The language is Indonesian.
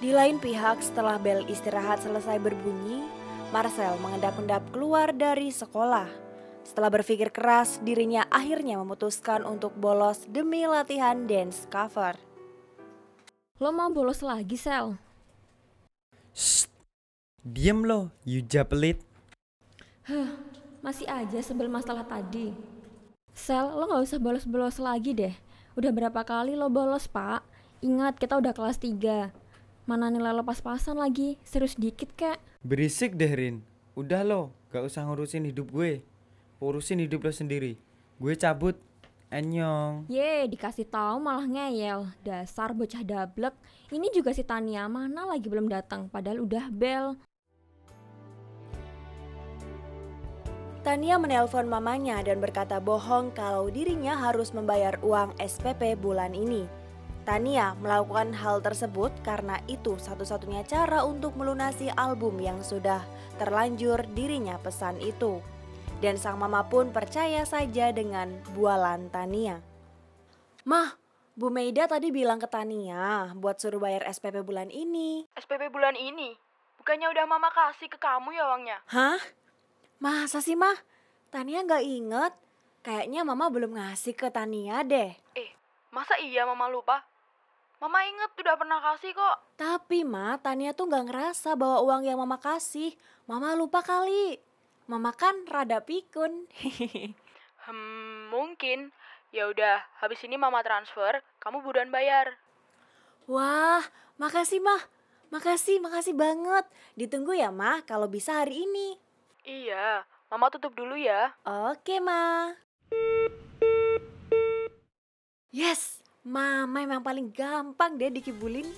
Di lain pihak, setelah bel istirahat selesai berbunyi, Marcel mengendap-endap keluar dari sekolah. Setelah berpikir keras, dirinya akhirnya memutuskan untuk bolos demi latihan dance cover. Lo mau bolos lagi, Sel? Shh, diem lo, you japelit. Huh, masih aja sebel masalah tadi. Sel, lo gak usah bolos-bolos lagi deh. Udah berapa kali lo bolos, Pak? Ingat, kita udah kelas 3. Mana nilai lo pas-pasan lagi? Serius dikit, kek. Berisik deh, Rin. Udah lo, gak usah ngurusin hidup gue. Urusin hidup lo sendiri. Gue cabut. Anyong. Ye, dikasih tahu malah ngeyel. Dasar bocah dablek. Ini juga si Tania mana lagi belum datang, padahal udah bel. Tania menelpon mamanya dan berkata bohong kalau dirinya harus membayar uang SPP bulan ini. Tania melakukan hal tersebut karena itu satu-satunya cara untuk melunasi album yang sudah terlanjur dirinya pesan itu. Dan sang mama pun percaya saja dengan bualan Tania. Mah, Bu Meida tadi bilang ke Tania buat suruh bayar SPP bulan ini. SPP bulan ini? Bukannya udah mama kasih ke kamu ya uangnya? Hah? Masa sih mah? Tania nggak inget? Kayaknya mama belum ngasih ke Tania deh. Eh, masa iya mama lupa? Mama inget udah pernah kasih kok. Tapi mah Tania tuh nggak ngerasa bahwa uang yang mama kasih. Mama lupa kali. Mama kan rada pikun. hmm, mungkin. Ya udah, habis ini mama transfer, kamu buruan bayar. Wah, makasih mah. Makasih, makasih banget. Ditunggu ya mah kalau bisa hari ini. Iya, mama tutup dulu ya. Oke mah. Yes, mama emang paling gampang deh dikibulin.